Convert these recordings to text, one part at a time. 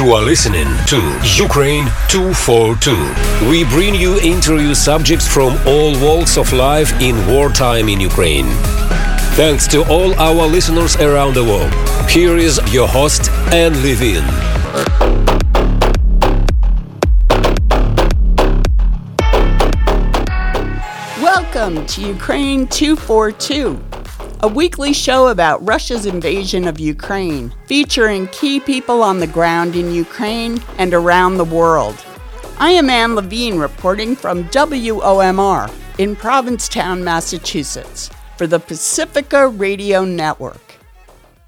You are listening to Ukraine 242. We bring you interview subjects from all walks of life in wartime in Ukraine. Thanks to all our listeners around the world. Here is your host, Anne Levine. Welcome to Ukraine 242 a weekly show about Russia's invasion of Ukraine, featuring key people on the ground in Ukraine and around the world. I am Anne Levine reporting from WOMR in Provincetown, Massachusetts, for the Pacifica Radio Network.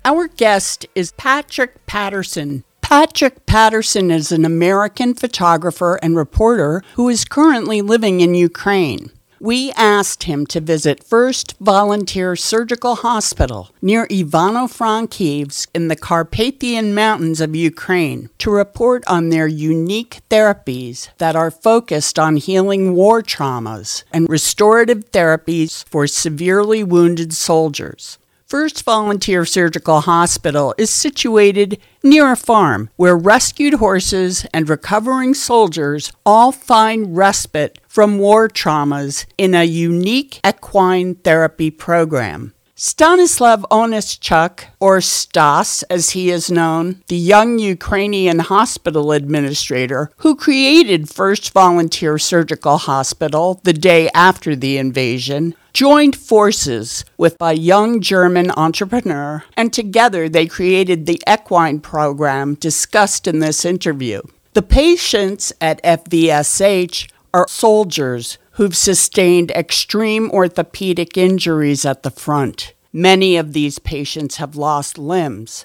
Our guest is Patrick Patterson. Patrick Patterson is an American photographer and reporter who is currently living in Ukraine we asked him to visit First Volunteer Surgical Hospital near Ivano-Frankivsk in the Carpathian Mountains of Ukraine to report on their unique therapies that are focused on healing war traumas and restorative therapies for severely wounded soldiers. First Volunteer Surgical Hospital is situated near a farm where rescued horses and recovering soldiers all find respite from war traumas in a unique equine therapy program. Stanislav Onischuk, or Stas as he is known, the young Ukrainian hospital administrator who created First Volunteer Surgical Hospital the day after the invasion, joined forces with a young German entrepreneur, and together they created the equine program discussed in this interview. The patients at FVSH are soldiers who've sustained extreme orthopedic injuries at the front. Many of these patients have lost limbs.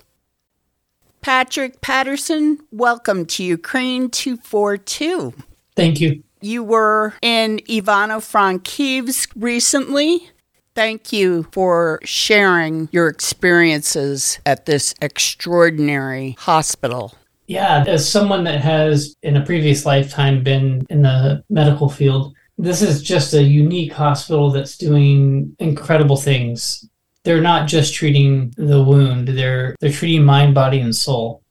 Patrick Patterson, welcome to Ukraine 242. Thank you. You were in Ivano Frankivsk recently. Thank you for sharing your experiences at this extraordinary hospital. Yeah, as someone that has in a previous lifetime been in the medical field, this is just a unique hospital that's doing incredible things. They're not just treating the wound, they're they're treating mind, body and soul.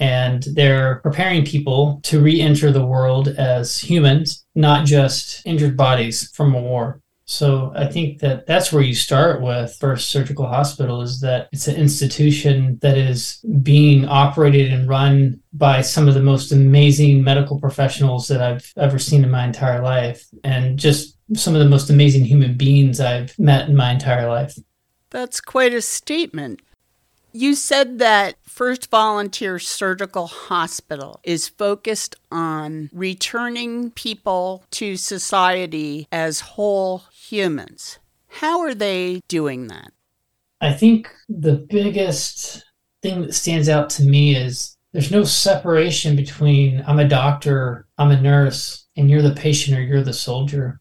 And they're preparing people to re-enter the world as humans, not just injured bodies from a war. So I think that that's where you start with First Surgical Hospital is that it's an institution that is being operated and run by some of the most amazing medical professionals that I've ever seen in my entire life and just some of the most amazing human beings I've met in my entire life. That's quite a statement. You said that First Volunteer Surgical Hospital is focused on returning people to society as whole humans. How are they doing that? I think the biggest thing that stands out to me is there's no separation between I'm a doctor, I'm a nurse, and you're the patient or you're the soldier.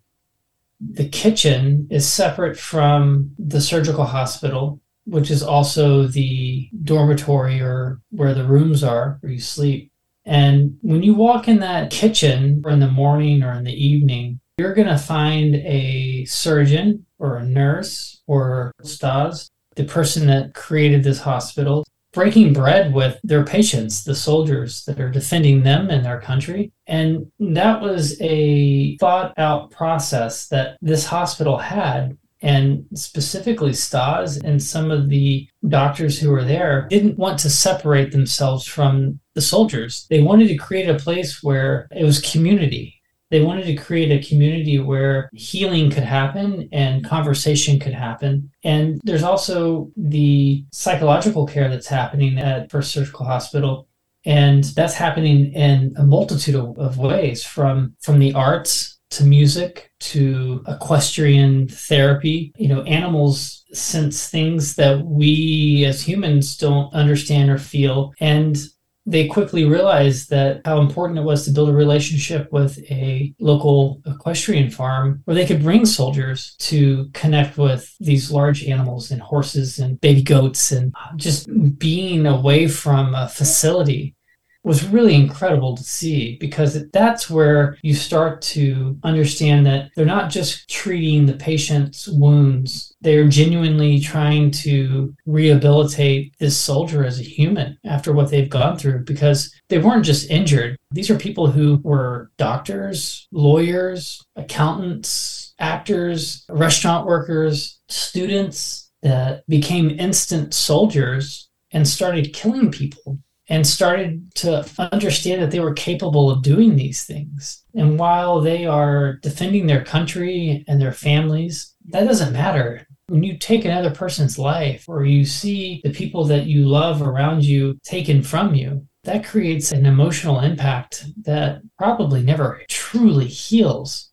The kitchen is separate from the surgical hospital, which is also the dormitory or where the rooms are where you sleep. And when you walk in that kitchen or in the morning or in the evening, you're going to find a surgeon or a nurse or Stas, the person that created this hospital, breaking bread with their patients, the soldiers that are defending them and their country. And that was a thought out process that this hospital had. And specifically, Stas and some of the doctors who were there didn't want to separate themselves from the soldiers. They wanted to create a place where it was community they wanted to create a community where healing could happen and conversation could happen. And there's also the psychological care that's happening at First Surgical Hospital. And that's happening in a multitude of, ways from, from the arts to music to equestrian therapy. You know, animals sense things that we as humans don't understand or feel. And they quickly realized that how important it was to build a relationship with a local equestrian farm where they could bring soldiers to connect with these large animals and horses and baby goats and just being away from a facility was really incredible to see because that's where you start to understand that they're not just treating the patient's wounds, they're genuinely trying to rehabilitate this soldier as a human after what they've gone through because they weren't just injured. These are people who were doctors, lawyers, accountants, actors, restaurant workers, students that became instant soldiers and started killing people and started to understand that they were capable of doing these things. And while they are defending their country and their families, that doesn't matter. When you take another person's life or you see the people that you love around you taken from you, that creates an emotional impact that probably never truly heals.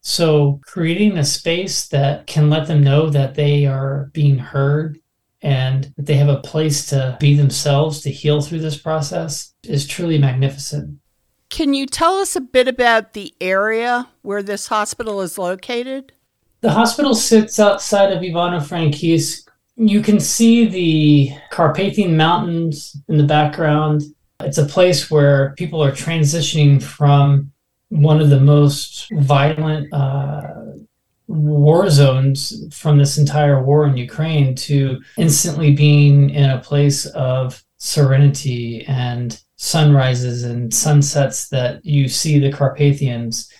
So, creating a space that can let them know that they are being heard and that they have a place to be themselves to heal through this process is truly magnificent. Can you tell us a bit about the area where this hospital is located? The hospital sits outside of Ivano-Frankivsk. You can see the Carpathian Mountains in the background. It's a place where people are transitioning from one of the most violent uh, war zones from this entire war in Ukraine to instantly being in a place of serenity and sunrises and sunsets that you see the Carpathians.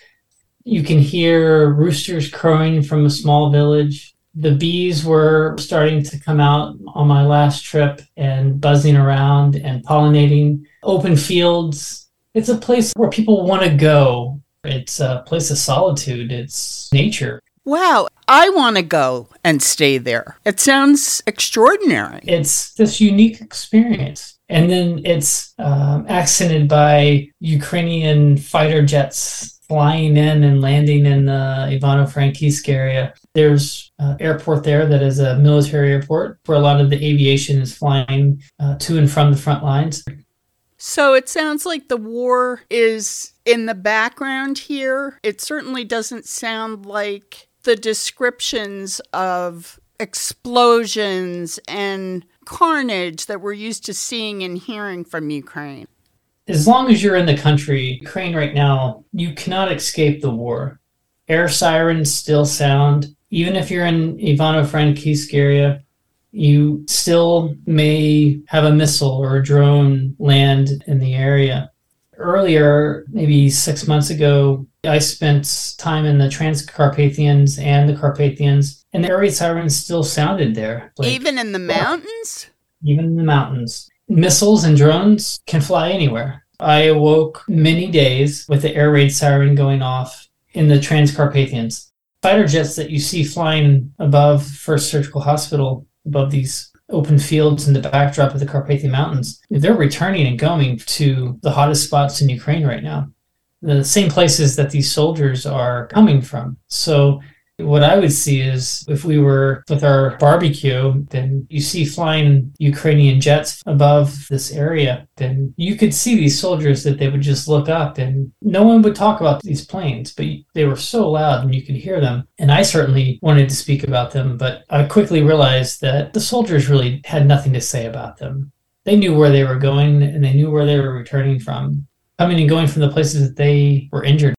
You can hear roosters crowing from a small village. The bees were starting to come out on my last trip and buzzing around and pollinating open fields. It's a place where people want to go. It's a place of solitude. It's nature. Wow, I want to go and stay there. It sounds extraordinary. It's this unique experience. And then it's um, accented by Ukrainian fighter jets flying in and landing in the Ivano-Frankivsk area. There's an airport there that is a military airport where a lot of the aviation is flying uh, to and from the front lines. So it sounds like the war is in the background here. It certainly doesn't sound like the descriptions of explosions and carnage that we're used to seeing and hearing from Ukraine. As long as you're in the country, Ukraine right now, you cannot escape the war. Air sirens still sound. Even if you're in Ivano-Frankivsk area, you still may have a missile or a drone land in the area. Earlier, maybe six months ago, I spent time in the Transcarpathians and the Carpathians, and the air raid sirens still sounded there. Like, even in the mountains? Even in the mountains. Missiles and drones can fly anywhere. I awoke many days with the air raid siren going off in the Transcarpathians. Fighter jets that you see flying above First Surgical Hospital, above these open fields in the backdrop of the Carpathian Mountains, they're returning and going to the hottest spots in Ukraine right now the same places that these soldiers are coming from. So what I would see is if we were with our barbecue, then you see flying Ukrainian jets above this area, then you could see these soldiers that they would just look up and no one would talk about these planes, but they were so loud and you could hear them. And I certainly wanted to speak about them, but I quickly realized that the soldiers really had nothing to say about them. They knew where they were going and they knew where they were returning from coming and going from the places that they were injured.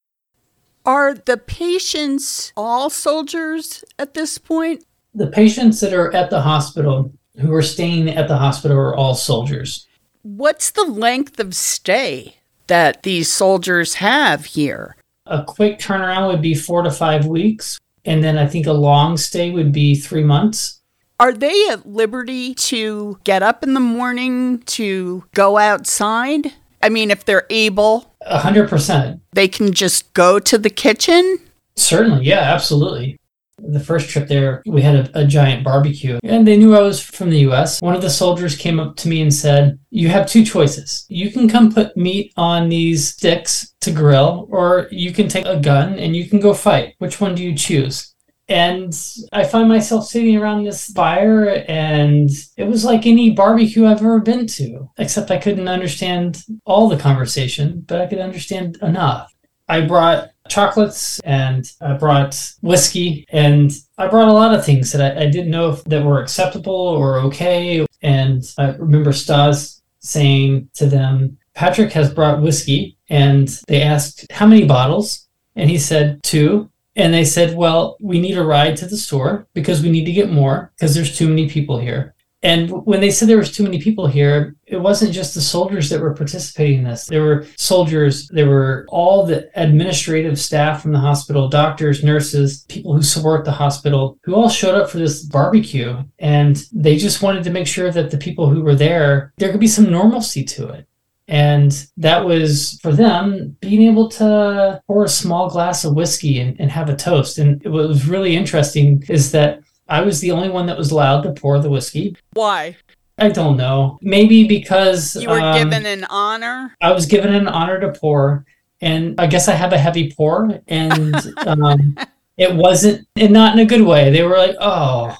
Are the patients all soldiers at this point? The patients that are at the hospital, who are staying at the hospital, are all soldiers. What's the length of stay that these soldiers have here? A quick turnaround would be four to five weeks. And then I think a long stay would be three months. Are they at liberty to get up in the morning to go outside? I mean, if they're able, a hundred percent, they can just go to the kitchen. Certainly, yeah, absolutely. The first trip there, we had a, a, giant barbecue, and they knew I was from the US. One of the soldiers came up to me and said, You have two choices. You can come put meat on these sticks to grill, or you can take a gun and you can go fight. Which one do you choose? And I find myself sitting around this fire, and it was like any barbecue I've ever been to, except I couldn't understand all the conversation, but I could understand enough. I brought chocolates and I brought whiskey and I brought a lot of things that I, I didn't know if that were acceptable or okay. And I remember Stas saying to them, Patrick has brought whiskey and they asked, How many bottles? And he said, Two. And they said, Well, we need a ride to the store because we need to get more because there's too many people here. And when they said there was too many people here, it wasn't just the soldiers that were participating in this. There were soldiers, there were all the administrative staff from the hospital, doctors, nurses, people who support the hospital, who all showed up for this barbecue. And they just wanted to make sure that the people who were there, there could be some normalcy to it. And that was for them being able to pour a small glass of whiskey and, and have a toast. And what was really interesting is that I was the only one that was allowed to pour the whiskey. Why? I don't know. Maybe because you were um, given an honor. I was given an honor to pour, and I guess I have a heavy pour, and um, it wasn't, and not in a good way. They were like, "Oh,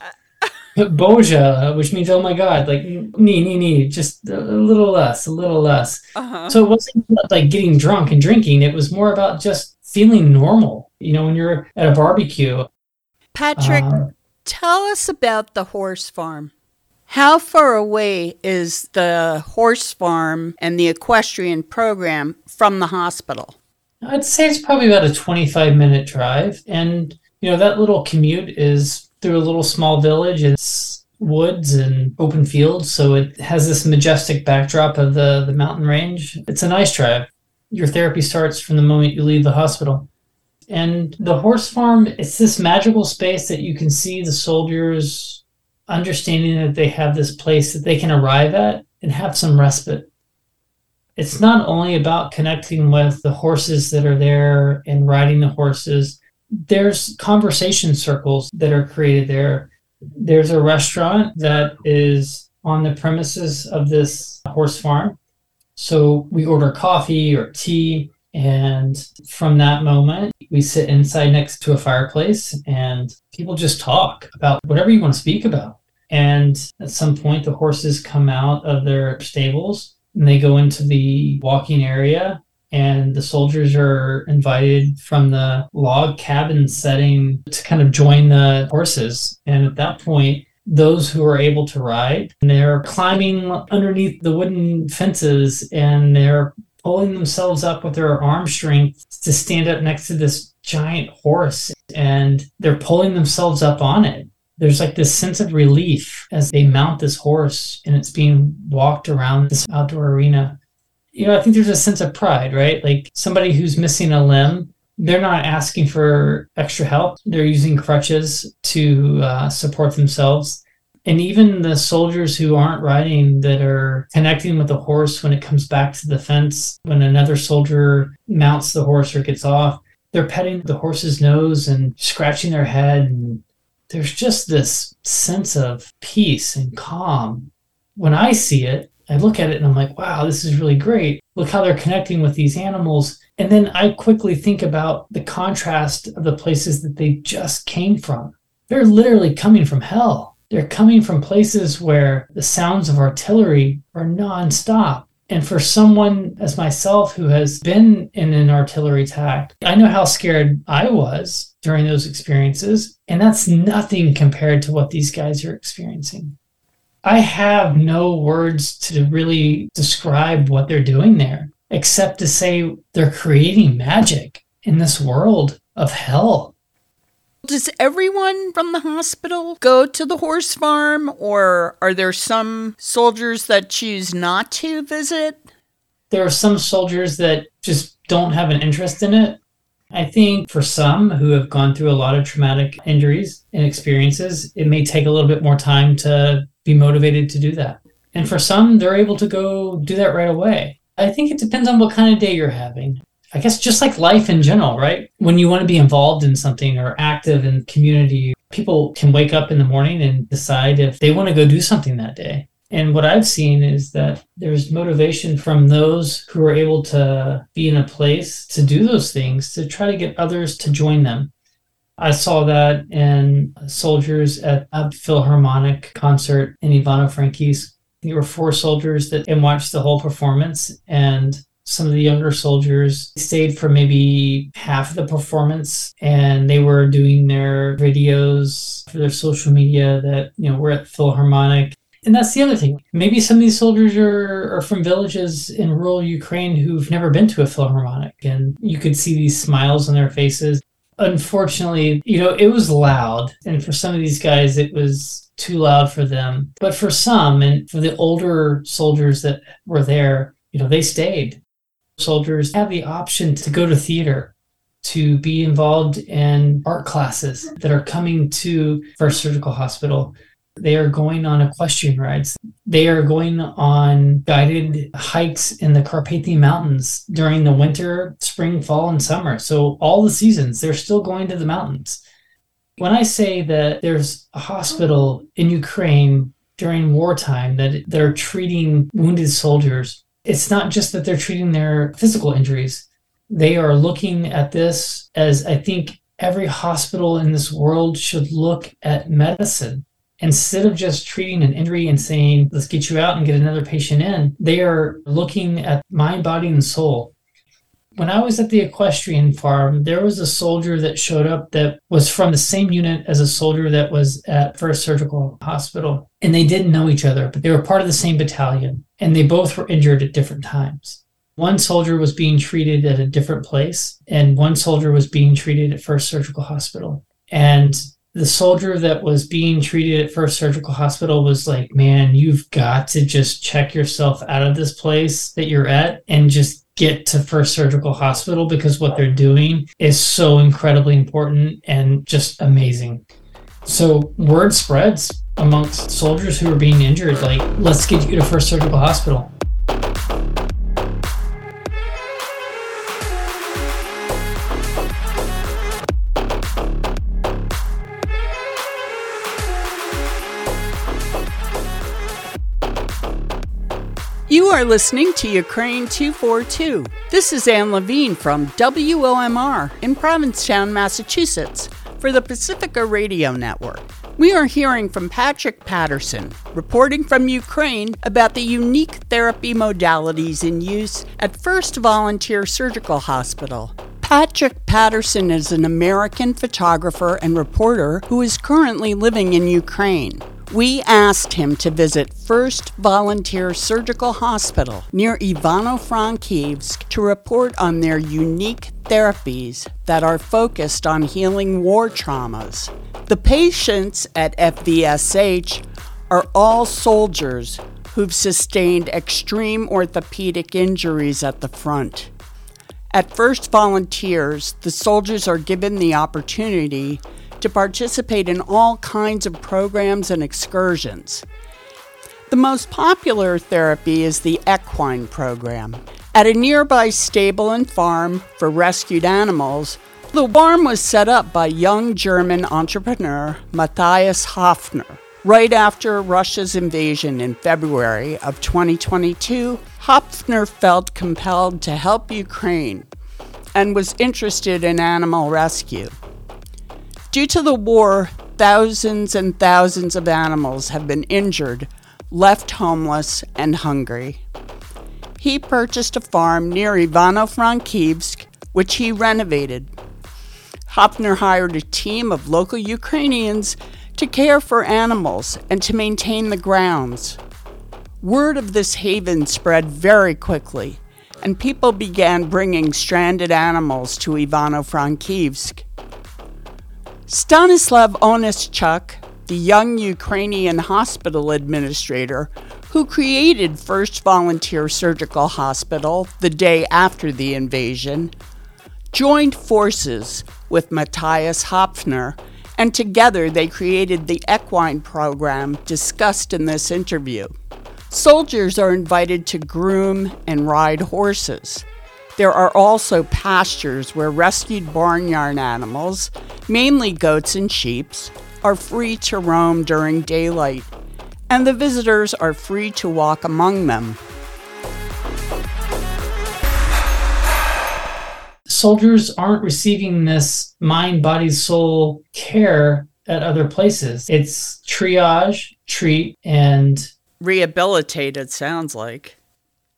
Boja," which means "Oh my God," like "Nee, nee, nee," just a little less, a little less. Uh-huh. So it wasn't like getting drunk and drinking. It was more about just feeling normal. You know, when you're at a barbecue. Patrick, uh, Tell us about the horse farm. How far away is the horse farm and the equestrian program from the hospital? I'd say it's probably about a 25 minute drive. And, you know, that little commute is through a little small village. It's woods and open fields. So it has this majestic backdrop of the, the mountain range. It's a nice drive. Your therapy starts from the moment you leave the hospital. And the horse farm, it's this magical space that you can see the soldiers understanding that they have this place that they can arrive at and have some respite. It's not only about connecting with the horses that are there and riding the horses, there's conversation circles that are created there. There's a restaurant that is on the premises of this horse farm. So we order coffee or tea and from that moment, we sit inside next to a fireplace and people just talk about whatever you want to speak about. And at some point, the horses come out of their stables and they go into the walking area. And the soldiers are invited from the log cabin setting to kind of join the horses. And at that point, those who are able to ride, they're climbing underneath the wooden fences and they're pulling themselves up with their arm strength to stand up next to this giant horse and they're pulling themselves up on it. There's like this sense of relief as they mount this horse and it's being walked around this outdoor arena. You know, I think there's a sense of pride, right? Like somebody who's missing a limb, they're not asking for extra help. They're using crutches to uh, support themselves and even the soldiers who aren't riding that are connecting with the horse when it comes back to the fence when another soldier mounts the horse or gets off they're petting the horse's nose and scratching their head and there's just this sense of peace and calm when i see it i look at it and i'm like wow this is really great look how they're connecting with these animals and then i quickly think about the contrast of the places that they just came from they're literally coming from hell they're coming from places where the sounds of artillery are nonstop. And for someone as myself who has been in an artillery attack, I know how scared I was during those experiences. And that's nothing compared to what these guys are experiencing. I have no words to really describe what they're doing there, except to say they're creating magic in this world of hell. Does everyone from the hospital go to the horse farm, or are there some soldiers that choose not to visit? There are some soldiers that just don't have an interest in it. I think for some who have gone through a lot of traumatic injuries and experiences, it may take a little bit more time to be motivated to do that. And for some, they're able to go do that right away. I think it depends on what kind of day you're having. I guess just like life in general, right? When you want to be involved in something or active in community, people can wake up in the morning and decide if they want to go do something that day. And what I've seen is that there's motivation from those who are able to be in a place to do those things to try to get others to join them. I saw that in soldiers at a Philharmonic concert in Ivano-Frankivsk. There were four soldiers that and watched the whole performance and some of the younger soldiers stayed for maybe half of the performance and they were doing their videos for their social media that, you know, we're at Philharmonic. And that's the other thing. Maybe some of these soldiers are, are from villages in rural Ukraine who've never been to a philharmonic, and you could see these smiles on their faces. Unfortunately, you know, it was loud. And for some of these guys, it was too loud for them. But for some, and for the older soldiers that were there, you know, they stayed. Soldiers have the option to go to theater, to be involved in art classes that are coming to First Surgical Hospital. They are going on equestrian rides. They are going on guided hikes in the Carpathian Mountains during the winter, spring, fall, and summer. So, all the seasons, they're still going to the mountains. When I say that there's a hospital in Ukraine during wartime that they're treating wounded soldiers, it's not just that they're treating their physical injuries. They are looking at this as I think every hospital in this world should look at medicine instead of just treating an injury and saying, let's get you out and get another patient in, they are looking at mind, body, and soul. When I was at the equestrian farm, there was a soldier that showed up that was from the same unit as a soldier that was at First Surgical Hospital. And they didn't know each other, but they were part of the same battalion. And they both were injured at different times. One soldier was being treated at a different place, and one soldier was being treated at First Surgical Hospital. And the soldier that was being treated at First Surgical Hospital was like, man, you've got to just check yourself out of this place that you're at and just get to First Surgical Hospital because what they're doing is so incredibly important and just amazing. So word spreads amongst soldiers who are being injured, like, let's get you to First Surgical Hospital. You are listening to Ukraine 242. This is Anne Levine from WOMR in Provincetown, Massachusetts, for the Pacifica Radio Network. We are hearing from Patrick Patterson, reporting from Ukraine about the unique therapy modalities in use at First Volunteer Surgical Hospital. Patrick Patterson is an American photographer and reporter who is currently living in Ukraine. We asked him to visit First Volunteer Surgical Hospital near Ivano-Frankivsk to report on their unique therapies that are focused on healing war traumas. The patients at FVSH are all soldiers who've sustained extreme orthopedic injuries at the front. At First Volunteers, the soldiers are given the opportunity to participate in all kinds of programs and excursions. The most popular therapy is the equine program. At a nearby stable and farm for rescued animals, the farm was set up by young German entrepreneur Matthias Hafner. Right after Russia's invasion in February of 2022, Hafner felt compelled to help Ukraine and was interested in animal rescue. Due to the war, thousands and thousands of animals have been injured, left homeless, and hungry. He purchased a farm near Ivano-Frankivsk, which he renovated. Hopfner hired a team of local Ukrainians to care for animals and to maintain the grounds. Word of this haven spread very quickly, and people began bringing stranded animals to Ivano-Frankivsk. Stanislav Onischuk, the young Ukrainian hospital administrator who created First Volunteer Surgical Hospital the day after the invasion, joined forces with Matthias Hopfner, and together they created the equine program discussed in this interview. Soldiers are invited to groom and ride horses. There are also pastures where rescued barnyard animals, mainly goats and sheep, are free to roam during daylight, and the visitors are free to walk among them. Soldiers aren't receiving this mind, body, soul care at other places. It's triage, treat, and rehabilitate, it sounds like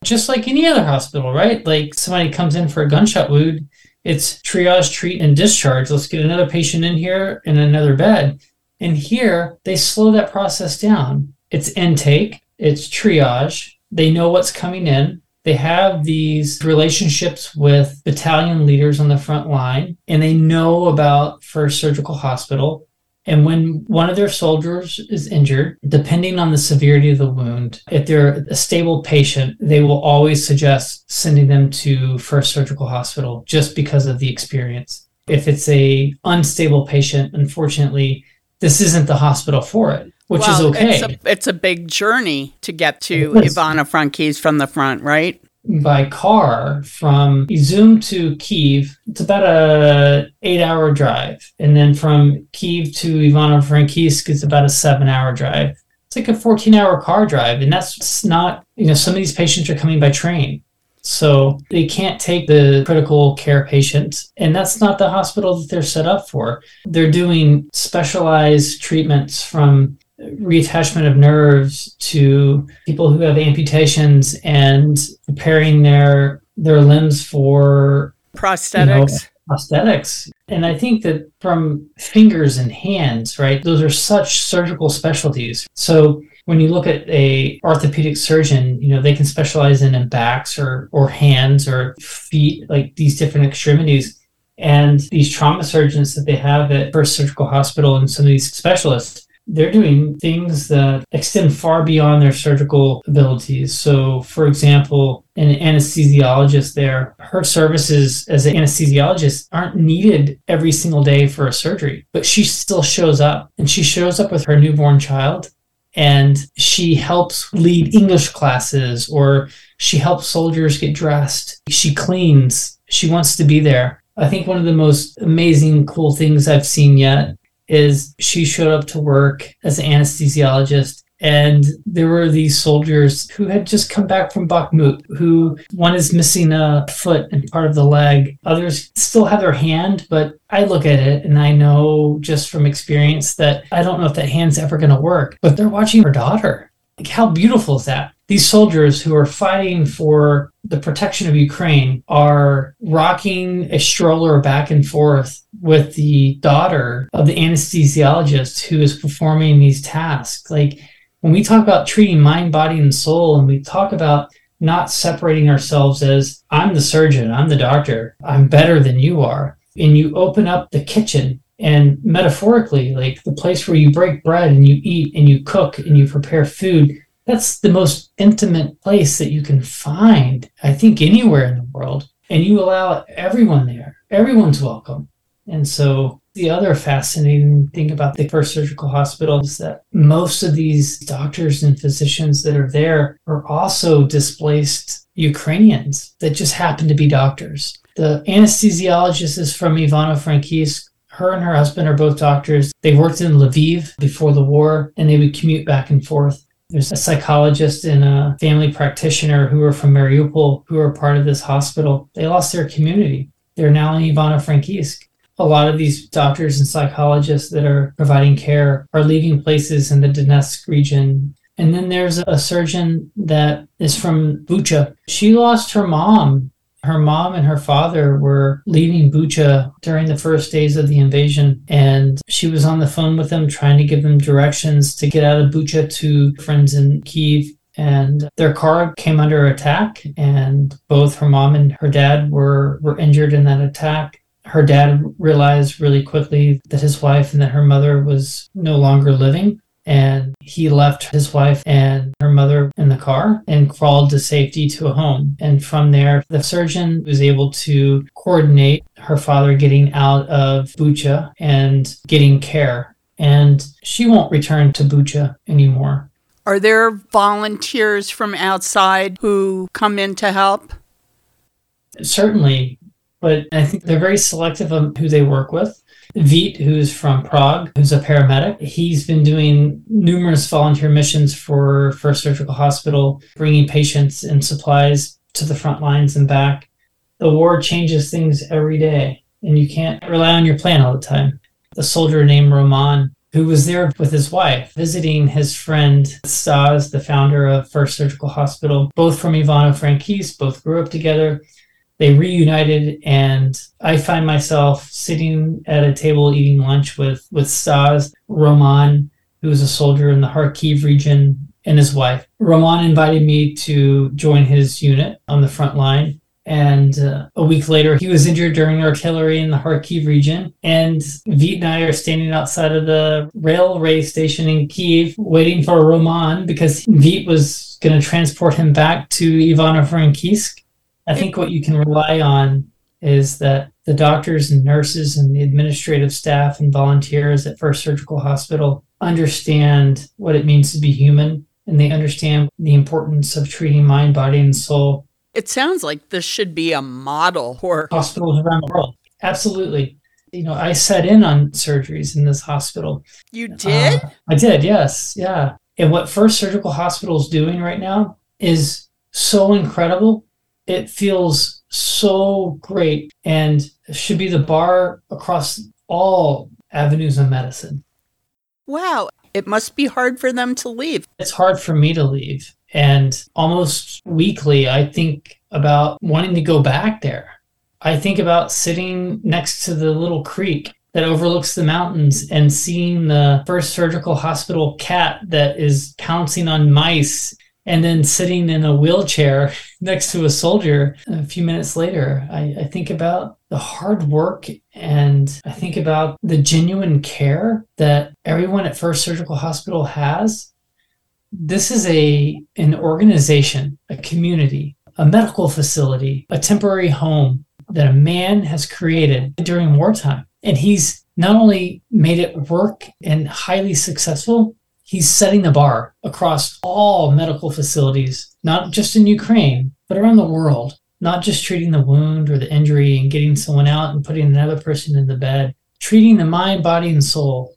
just like any other hospital, right? Like somebody comes in for a gunshot wound, it's triage, treat, and discharge. Let's get another patient in here in another bed. And here, they slow that process down. It's intake, it's triage. They know what's coming in. They have these relationships with battalion leaders on the front line, and they know about First Surgical Hospital. And when one of their soldiers is injured, depending on the severity of the wound, if they're a stable patient, they will always suggest sending them to First Surgical Hospital just because of the experience. If it's a unstable patient, unfortunately, this isn't the hospital for it, which well, is okay. It's a, it's a, big journey to get to Ivano Frankivsk from the front, right? By car from Izum to Kiev. It's about a eight hour drive, and then from Kiev to Ivano-Frankivsk it's about a seven hour drive. It's like a 14 hour car drive, and that's not you know some of these patients are coming by train. So they can't take the critical care patients, and that's not the hospital that they're set up for. They're doing specialized treatments from reattachment of nerves to people who have amputations and preparing their their limbs for prosthetics. You know, prosthetics. And I think that from fingers and hands, right, those are such surgical specialties. So when you look at a orthopedic surgeon, you know, they can specialize in, in backs or or hands or feet, like these different extremities. And these trauma surgeons that they have at First Surgical Hospital and some of these specialists, they're doing things that extend far beyond their surgical abilities. So, for example, an anesthesiologist there, her services as an anesthesiologist aren't needed every single day for a surgery, but she still shows up and she shows up with her newborn child and she helps lead English classes or she helps soldiers get dressed. She cleans. She wants to be there. I think one of the most amazing, cool things I've seen yet is she showed up to work as an anesthesiologist and there were these soldiers who had just come back from Bakhmut, who one is missing a foot and part of the leg. Others still have their hand, but I look at it and I know just from experience that I don't know if that hand's ever going to work, but they're watching her daughter. Like, how beautiful is that? These soldiers who are fighting for the protection of Ukraine are rocking a stroller back and forth with the daughter of the anesthesiologist who is performing these tasks. Like when we talk about treating mind, body, and soul, and we talk about not separating ourselves as I'm the surgeon, I'm the doctor, I'm better than you are, and you open up the kitchen and metaphorically, like the place where you break bread and you eat and you cook and you prepare food, that's the most intimate place that you can find, I think, anywhere in the world. And you allow everyone there, everyone's welcome. And so the other fascinating thing about the first surgical hospital is that most of these doctors and physicians that are there are also displaced Ukrainians that just happen to be doctors. The anesthesiologist is from Ivano-Frankivsk. Her and her husband are both doctors. They worked in Lviv before the war and they would commute back and forth. There's a psychologist and a family practitioner who are from Mariupol who are part of this hospital. They lost their community. They're now in Ivano-Frankivsk. A lot of these doctors and psychologists that are providing care are leaving places in the Donetsk region. And then there's a surgeon that is from Bucha. She lost her mom her mom and her father were leaving Bucha during the first days of the invasion, and she was on the phone with them trying to give them directions to get out of Bucha to friends in Kiev. And their car came under attack, and both her mom and her dad were, were injured in that attack her dad realized really quickly that his wife and that her mother was no longer living and he left his wife and her mother in the car and crawled to safety to a home. And from there, the surgeon was able to coordinate her father getting out of Bucha and getting care. And she won't return to Bucha anymore. Are there volunteers from outside who come in to help? Certainly, but I think they're very selective of who they work with. Vít, who's from Prague, who's a paramedic. He's been doing numerous volunteer missions for First Surgical Hospital, bringing patients and supplies to the front lines and back. The war changes things every day, and you can't rely on your plan all the time. The soldier named Roman, who was there with his wife, visiting his friend Stas, the founder of First Surgical Hospital, both from Ivano-Frankivsk, both grew up together they reunited and I find myself sitting at a table eating lunch with with Stas Roman, who was a soldier in the Kharkiv region, and his wife. Roman invited me to join his unit on the front line. And uh, a week later, he was injured during artillery in the Kharkiv region. And Vit and I are standing outside of the railway station in Kiev waiting for Roman because Vit was going to transport him back to Ivano-Frankivsk. I think what you can rely on is that the doctors and nurses and the administrative staff and volunteers at First Surgical Hospital understand what it means to be human and they understand the importance of treating mind, body, and soul it sounds like this should be a model for hospitals around the world. Absolutely. You know, I set in on surgeries in this hospital. You did? Uh, I did, yes. Yeah. And what First Surgical Hospital is doing right now is so incredible. It feels so great and should be the bar across all avenues of medicine. Wow. It must be hard for them to leave. It's hard for me to leave. And almost weekly, I think about wanting to go back there. I think about sitting next to the little creek that overlooks the mountains and seeing the first surgical hospital cat that is pouncing on mice and then sitting in a wheelchair next to a soldier a few minutes later. I, I, think about the hard work and I think about the genuine care that everyone at First Surgical Hospital has this is a an organization, a community, a medical facility, a temporary home that a man has created during wartime. And he's not only made it work and highly successful, he's setting the bar across all medical facilities, not just in Ukraine, but around the world. Not just treating the wound or the injury and getting someone out and putting another person in the bed, treating the mind, body, and soul.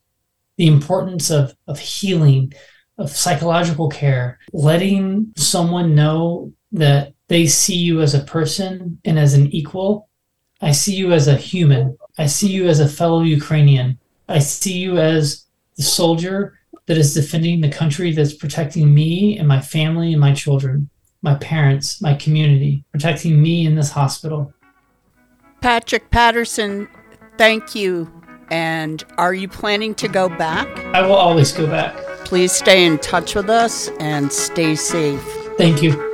The importance of, of healing, of psychological care, letting someone know that they see you as a person and as an equal. I see you as a human. I see you as a fellow Ukrainian. I see you as the soldier that is defending the country that's protecting me and my family and my children, my parents, my community, protecting me in this hospital. Patrick Patterson, thank you. And are you planning to go back? I will always go back. Please stay in touch with us and stay safe. Thank you.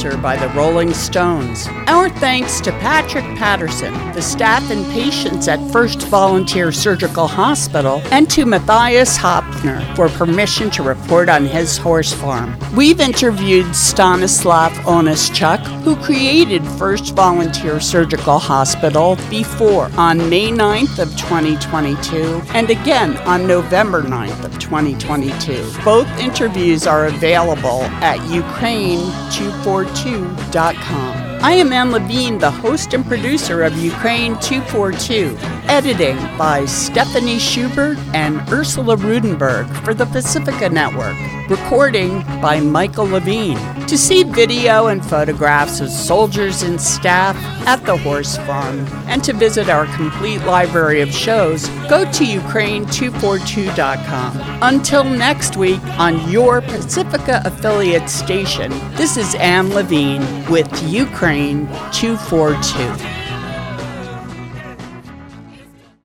By the Rolling Stones. Our thanks to Patrick Patterson, the staff and patients at First Volunteer Surgical Hospital, and to Matthias Hopfner for permission to report on his horse farm. We've interviewed Stanislav Onischuk, who created First Volunteer Surgical Hospital before on May 9th of 2022 and again on November 9th of 2022. Both interviews are available at Ukraine 24 242.com. I am Anne Levine, the host and producer of Ukraine 242. Editing by Stephanie Schubert and Ursula Rudenberg for the Pacifica Network. Recording by Michael Levine. To see video and photographs of soldiers and staff at the horse farm and to visit our complete library of shows, go to Ukraine242.com. Until next week on your Pacifica affiliate station, this is Anne Levine with Ukraine 242.